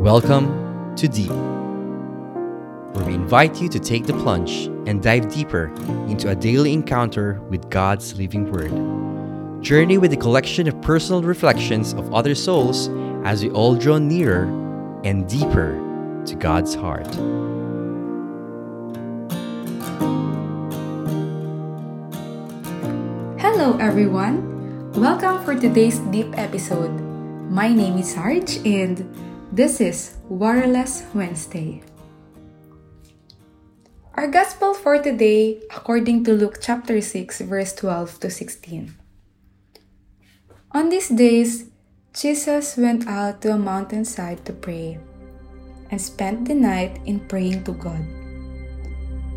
Welcome to Deep, where we invite you to take the plunge and dive deeper into a daily encounter with God's living Word. Journey with a collection of personal reflections of other souls as we all draw nearer and deeper to God's heart. Hello, everyone. Welcome for today's deep episode. My name is Sarge, and this is Wireless Wednesday. Our gospel for today, according to Luke chapter 6, verse 12 to 16. On these days, Jesus went out to a mountainside to pray and spent the night in praying to God.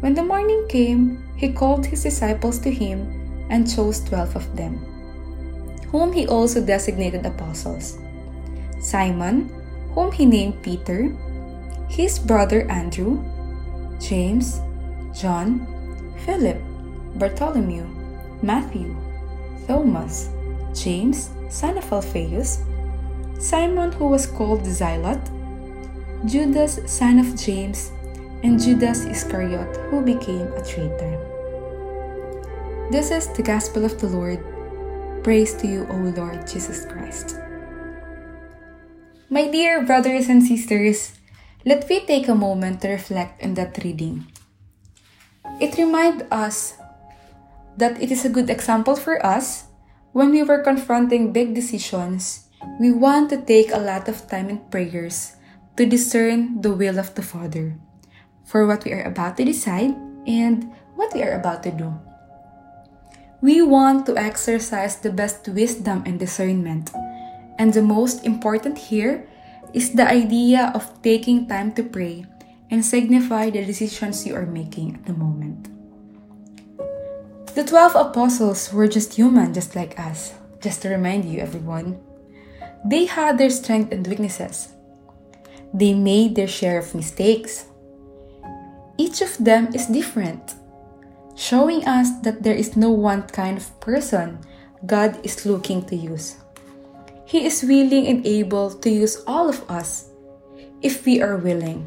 When the morning came, he called his disciples to him and chose twelve of them, whom he also designated apostles Simon, whom he named Peter, his brother Andrew, James, John, Philip, Bartholomew, Matthew, Thomas, James, son of Alphaeus, Simon who was called Zealot, Judas, son of James, and Judas Iscariot who became a traitor. This is the gospel of the Lord. Praise to you, O Lord Jesus Christ. My dear brothers and sisters, let me take a moment to reflect on that reading. It reminds us that it is a good example for us when we were confronting big decisions. We want to take a lot of time in prayers to discern the will of the Father for what we are about to decide and what we are about to do. We want to exercise the best wisdom and discernment and the most important here is the idea of taking time to pray and signify the decisions you are making at the moment. The 12 apostles were just human, just like us. Just to remind you, everyone. They had their strengths and weaknesses. They made their share of mistakes. Each of them is different, showing us that there is no one kind of person God is looking to use. He is willing and able to use all of us if we are willing.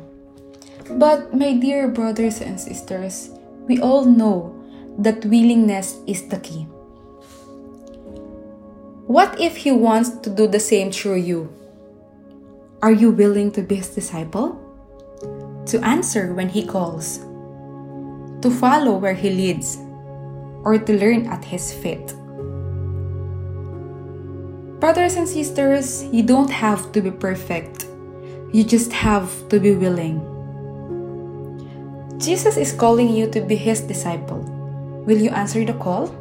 But, my dear brothers and sisters, we all know that willingness is the key. What if He wants to do the same through you? Are you willing to be His disciple? To answer when He calls? To follow where He leads? Or to learn at His feet? Brothers and sisters, you don't have to be perfect. You just have to be willing. Jesus is calling you to be his disciple. Will you answer the call?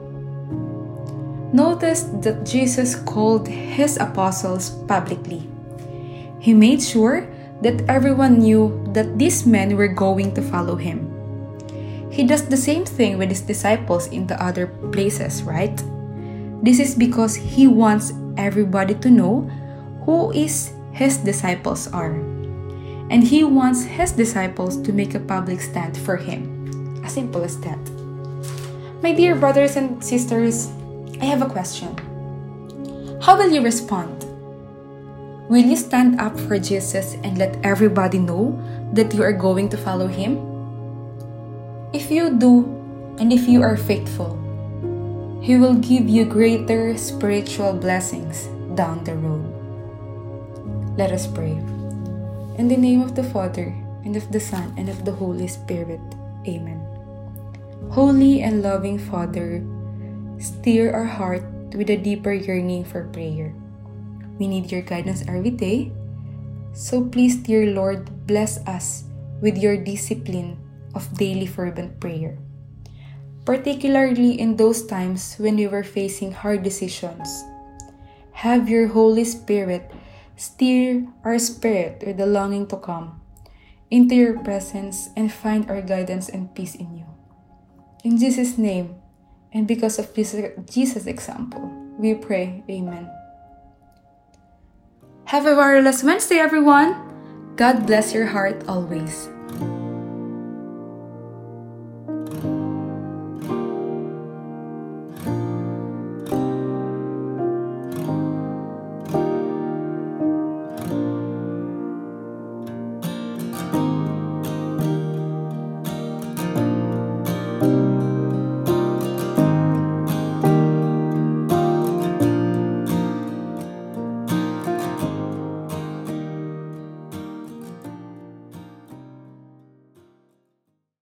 Notice that Jesus called his apostles publicly. He made sure that everyone knew that these men were going to follow him. He does the same thing with his disciples in the other places, right? This is because he wants everybody to know who is his disciples are. And he wants his disciples to make a public stand for him. As simple as that. My dear brothers and sisters, I have a question. How will you respond? Will you stand up for Jesus and let everybody know that you are going to follow him? If you do, and if you are faithful, he will give you greater spiritual blessings down the road. Let us pray. In the name of the Father, and of the Son, and of the Holy Spirit. Amen. Holy and loving Father, steer our heart with a deeper yearning for prayer. We need your guidance every day. So please, dear Lord, bless us with your discipline of daily fervent prayer particularly in those times when we were facing hard decisions. Have your Holy Spirit steer our spirit with the longing to come into your presence and find our guidance and peace in you. In Jesus' name, and because of Jesus' example, we pray, Amen. Have a wireless Wednesday, everyone! God bless your heart always.